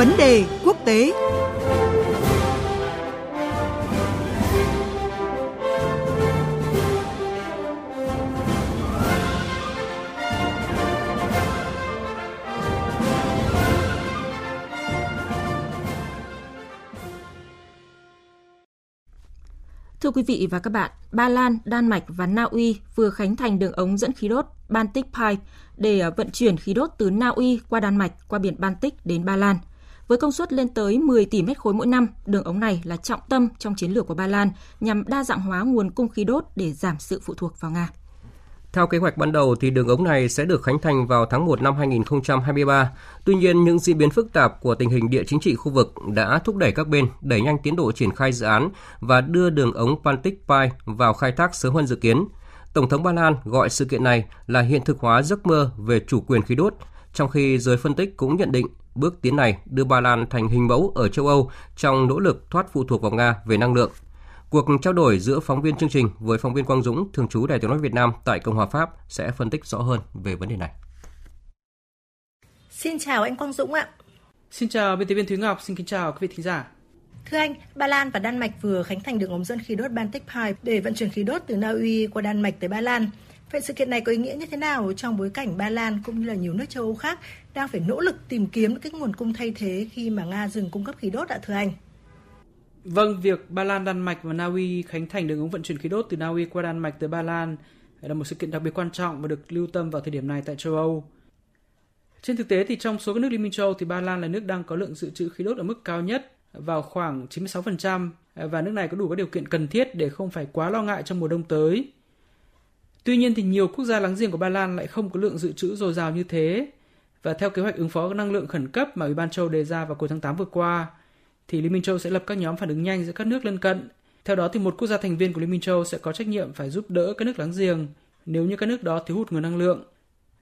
Vấn đề quốc tế Thưa quý vị và các bạn, Ba Lan, Đan Mạch và Na Uy vừa khánh thành đường ống dẫn khí đốt Baltic Pipe để ờ, vận chuyển khí đốt từ Na Uy qua Đan Mạch qua biển Baltic đến Ba Lan. Với công suất lên tới 10 tỷ mét khối mỗi năm, đường ống này là trọng tâm trong chiến lược của Ba Lan nhằm đa dạng hóa nguồn cung khí đốt để giảm sự phụ thuộc vào Nga. Theo kế hoạch ban đầu thì đường ống này sẽ được khánh thành vào tháng 1 năm 2023. Tuy nhiên, những diễn biến phức tạp của tình hình địa chính trị khu vực đã thúc đẩy các bên đẩy nhanh tiến độ triển khai dự án và đưa đường ống Baltic Pipe vào khai thác sớm hơn dự kiến. Tổng thống Ba Lan gọi sự kiện này là hiện thực hóa giấc mơ về chủ quyền khí đốt, trong khi giới phân tích cũng nhận định bước tiến này đưa Ba Lan thành hình mẫu ở châu Âu trong nỗ lực thoát phụ thuộc vào Nga về năng lượng. Cuộc trao đổi giữa phóng viên chương trình với phóng viên Quang Dũng, thường trú Đài tiếng nói Việt Nam tại Cộng hòa Pháp sẽ phân tích rõ hơn về vấn đề này. Xin chào anh Quang Dũng ạ. Xin chào biên tập viên Thúy Ngọc, xin kính chào quý vị thính giả. Thưa anh, Ba Lan và Đan Mạch vừa khánh thành đường ống dẫn khí đốt Baltic Pipe để vận chuyển khí đốt từ Na Uy qua Đan Mạch tới Ba Lan. Vậy sự kiện này có ý nghĩa như thế nào trong bối cảnh Ba Lan cũng như là nhiều nước châu Âu khác đang phải nỗ lực tìm kiếm các nguồn cung thay thế khi mà Nga dừng cung cấp khí đốt ạ thưa anh? Vâng, việc Ba Lan, Đan Mạch và Na Uy khánh thành đường ống vận chuyển khí đốt từ Na Uy qua Đan Mạch tới Ba Lan là một sự kiện đặc biệt quan trọng và được lưu tâm vào thời điểm này tại châu Âu. Trên thực tế thì trong số các nước Liên minh châu Âu thì Ba Lan là nước đang có lượng dự trữ khí đốt ở mức cao nhất vào khoảng 96% và nước này có đủ các điều kiện cần thiết để không phải quá lo ngại trong mùa đông tới. Tuy nhiên thì nhiều quốc gia láng giềng của Ba Lan lại không có lượng dự trữ dồi dào như thế. Và theo kế hoạch ứng phó năng lượng khẩn cấp mà Ủy ban châu đề ra vào cuối tháng 8 vừa qua, thì Liên minh châu sẽ lập các nhóm phản ứng nhanh giữa các nước lân cận. Theo đó thì một quốc gia thành viên của Liên minh châu sẽ có trách nhiệm phải giúp đỡ các nước láng giềng nếu như các nước đó thiếu hụt nguồn năng lượng.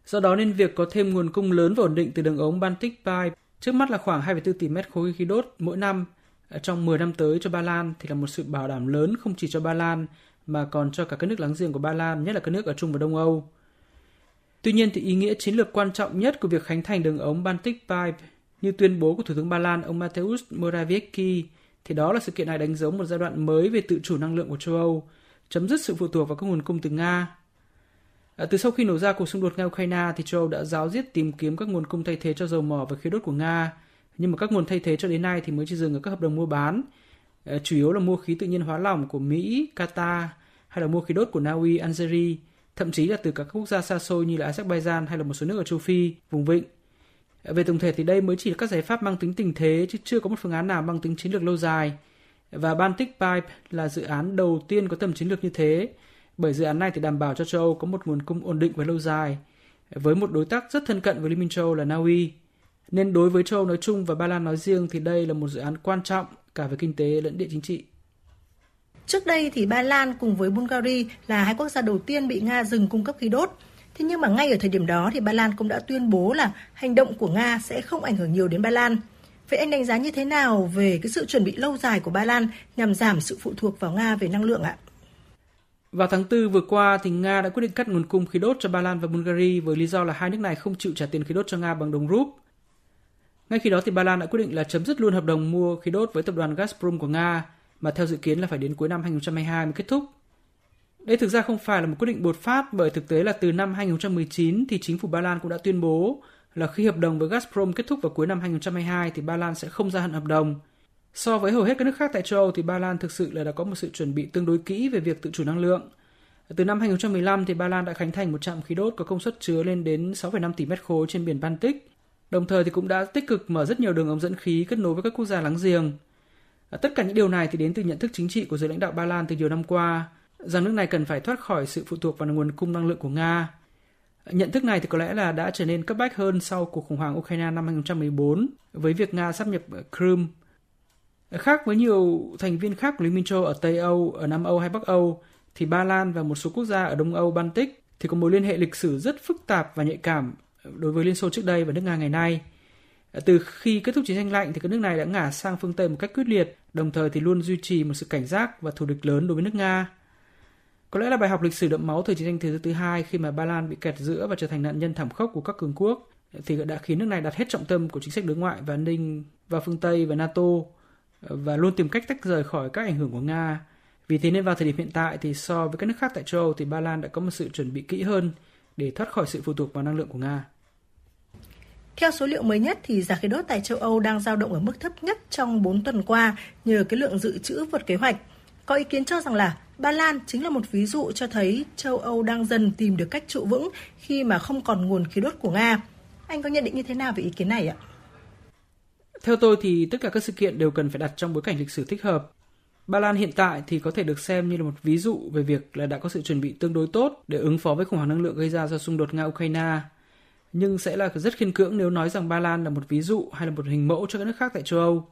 Do đó nên việc có thêm nguồn cung lớn và ổn định từ đường ống Baltic Pipe trước mắt là khoảng 2,4 tỷ mét khối khí đốt mỗi năm trong 10 năm tới cho Ba Lan thì là một sự bảo đảm lớn không chỉ cho Ba Lan mà còn cho cả các nước láng giềng của Ba Lan, nhất là các nước ở Trung và Đông Âu. Tuy nhiên thì ý nghĩa chiến lược quan trọng nhất của việc khánh thành đường ống Baltic Pipe như tuyên bố của Thủ tướng Ba Lan ông Mateusz Morawiecki thì đó là sự kiện này đánh dấu một giai đoạn mới về tự chủ năng lượng của châu Âu, chấm dứt sự phụ thuộc vào các nguồn cung từ Nga. À, từ sau khi nổ ra cuộc xung đột Nga-Ukraine thì châu Âu đã giáo diết tìm kiếm các nguồn cung thay thế cho dầu mỏ và khí đốt của Nga, nhưng mà các nguồn thay thế cho đến nay thì mới chỉ dừng ở các hợp đồng mua bán, Ờ, chủ yếu là mua khí tự nhiên hóa lỏng của Mỹ, Qatar hay là mua khí đốt của Na Uy, Algeria, thậm chí là từ các quốc gia xa xôi như là Azerbaijan hay là một số nước ở châu Phi, vùng vịnh. Ờ, về tổng thể thì đây mới chỉ là các giải pháp mang tính tình thế chứ chưa có một phương án nào mang tính chiến lược lâu dài. Và Baltic Pipe là dự án đầu tiên có tầm chiến lược như thế, bởi dự án này thì đảm bảo cho châu Âu có một nguồn cung ổn định và lâu dài, với một đối tác rất thân cận với Liên minh châu Âu là Na Uy. Nên đối với châu Âu nói chung và Ba Lan nói riêng thì đây là một dự án quan trọng cả về kinh tế lẫn địa chính trị. Trước đây thì Ba Lan cùng với Bulgaria là hai quốc gia đầu tiên bị Nga dừng cung cấp khí đốt. Thế nhưng mà ngay ở thời điểm đó thì Ba Lan cũng đã tuyên bố là hành động của Nga sẽ không ảnh hưởng nhiều đến Ba Lan. Vậy anh đánh giá như thế nào về cái sự chuẩn bị lâu dài của Ba Lan nhằm giảm sự phụ thuộc vào Nga về năng lượng ạ? Vào tháng 4 vừa qua thì Nga đã quyết định cắt nguồn cung khí đốt cho Ba Lan và Bulgaria với lý do là hai nước này không chịu trả tiền khí đốt cho Nga bằng đồng rúp. Ngay khi đó thì Ba Lan đã quyết định là chấm dứt luôn hợp đồng mua khí đốt với tập đoàn Gazprom của Nga mà theo dự kiến là phải đến cuối năm 2022 mới kết thúc. Đây thực ra không phải là một quyết định bột phát bởi thực tế là từ năm 2019 thì chính phủ Ba Lan cũng đã tuyên bố là khi hợp đồng với Gazprom kết thúc vào cuối năm 2022 thì Ba Lan sẽ không gia hạn hợp đồng. So với hầu hết các nước khác tại châu Âu thì Ba Lan thực sự là đã có một sự chuẩn bị tương đối kỹ về việc tự chủ năng lượng. Từ năm 2015 thì Ba Lan đã khánh thành một trạm khí đốt có công suất chứa lên đến 6,5 tỷ mét khối trên biển Baltic. Đồng thời thì cũng đã tích cực mở rất nhiều đường ống dẫn khí kết nối với các quốc gia láng giềng. À, tất cả những điều này thì đến từ nhận thức chính trị của giới lãnh đạo Ba Lan từ nhiều năm qua rằng nước này cần phải thoát khỏi sự phụ thuộc vào nguồn cung năng lượng của Nga. Nhận thức này thì có lẽ là đã trở nên cấp bách hơn sau cuộc khủng hoảng Ukraine năm 2014 với việc Nga sắp nhập à, Crimea. Khác với nhiều thành viên khác của Liên minh châu ở Tây Âu, ở Nam Âu hay Bắc Âu, thì Ba Lan và một số quốc gia ở Đông Âu Baltic thì có mối liên hệ lịch sử rất phức tạp và nhạy cảm đối với Liên Xô trước đây và nước Nga ngày nay. Từ khi kết thúc chiến tranh lạnh thì các nước này đã ngả sang phương Tây một cách quyết liệt, đồng thời thì luôn duy trì một sự cảnh giác và thù địch lớn đối với nước Nga. Có lẽ là bài học lịch sử đậm máu thời chiến tranh thế giới thứ hai khi mà Ba Lan bị kẹt giữa và trở thành nạn nhân thảm khốc của các cường quốc thì đã khiến nước này đặt hết trọng tâm của chính sách đối ngoại và an ninh vào phương Tây và NATO và luôn tìm cách tách rời khỏi các ảnh hưởng của Nga. Vì thế nên vào thời điểm hiện tại thì so với các nước khác tại châu Âu thì Ba Lan đã có một sự chuẩn bị kỹ hơn để thoát khỏi sự phụ thuộc vào năng lượng của Nga. Theo số liệu mới nhất thì giá khí đốt tại châu Âu đang dao động ở mức thấp nhất trong 4 tuần qua nhờ cái lượng dự trữ vượt kế hoạch. Có ý kiến cho rằng là Ba Lan chính là một ví dụ cho thấy châu Âu đang dần tìm được cách trụ vững khi mà không còn nguồn khí đốt của Nga. Anh có nhận định như thế nào về ý kiến này ạ? Theo tôi thì tất cả các sự kiện đều cần phải đặt trong bối cảnh lịch sử thích hợp. Ba Lan hiện tại thì có thể được xem như là một ví dụ về việc là đã có sự chuẩn bị tương đối tốt để ứng phó với khủng hoảng năng lượng gây ra do xung đột Nga-Ukraine. Nhưng sẽ là rất khiên cưỡng nếu nói rằng Ba Lan là một ví dụ hay là một hình mẫu cho các nước khác tại châu Âu.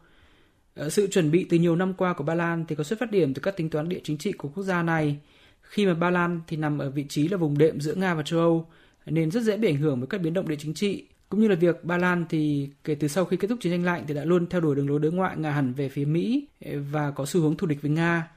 Ờ, sự chuẩn bị từ nhiều năm qua của Ba Lan thì có xuất phát điểm từ các tính toán địa chính trị của quốc gia này. Khi mà Ba Lan thì nằm ở vị trí là vùng đệm giữa Nga và châu Âu, nên rất dễ bị ảnh hưởng với các biến động địa chính trị cũng như là việc Ba Lan thì kể từ sau khi kết thúc chiến tranh lạnh thì đã luôn theo đuổi đường lối đối ngoại ngả hẳn về phía Mỹ ờ, và có xu hướng thù địch với Nga.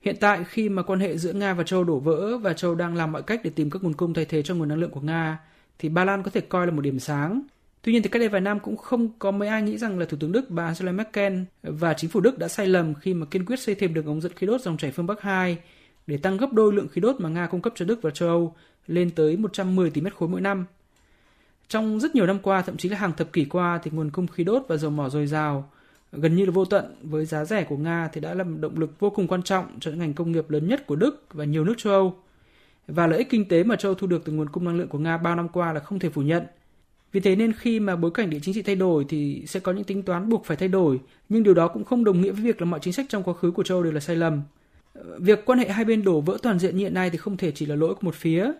Hiện tại khi mà quan hệ giữa Nga và châu đổ vỡ và châu đang làm mọi cách để tìm các nguồn cung thay thế cho nguồn năng lượng của Nga thì Ba Lan có thể coi là một điểm sáng. Tuy nhiên thì cách đây vài năm cũng không có mấy ai nghĩ rằng là Thủ tướng Đức bà Angela Merkel và chính phủ Đức đã sai lầm khi mà kiên quyết xây thêm đường ống dẫn khí đốt dòng chảy phương Bắc 2 để tăng gấp đôi lượng khí đốt mà Nga cung cấp cho Đức và châu Âu lên tới 110 tỷ mét khối mỗi năm. Trong rất nhiều năm qua, thậm chí là hàng thập kỷ qua thì nguồn cung khí đốt và dầu mỏ dồi dào gần như là vô tận với giá rẻ của Nga thì đã là một động lực vô cùng quan trọng cho những ngành công nghiệp lớn nhất của Đức và nhiều nước châu Âu. Và lợi ích kinh tế mà châu Âu thu được từ nguồn cung năng lượng của Nga bao năm qua là không thể phủ nhận. Vì thế nên khi mà bối cảnh địa chính trị thay đổi thì sẽ có những tính toán buộc phải thay đổi, nhưng điều đó cũng không đồng nghĩa với việc là mọi chính sách trong quá khứ của châu Âu đều là sai lầm. Việc quan hệ hai bên đổ vỡ toàn diện như hiện nay thì không thể chỉ là lỗi của một phía,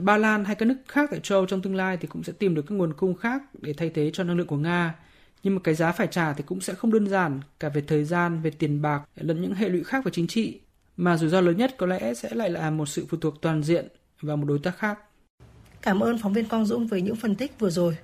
Ba Lan hay các nước khác tại châu Âu trong tương lai thì cũng sẽ tìm được các nguồn cung khác để thay thế cho năng lượng của Nga. Nhưng mà cái giá phải trả thì cũng sẽ không đơn giản cả về thời gian, về tiền bạc lẫn những hệ lụy khác về chính trị. Mà rủi ro lớn nhất có lẽ sẽ lại là một sự phụ thuộc toàn diện vào một đối tác khác. Cảm ơn phóng viên Quang Dũng với những phân tích vừa rồi.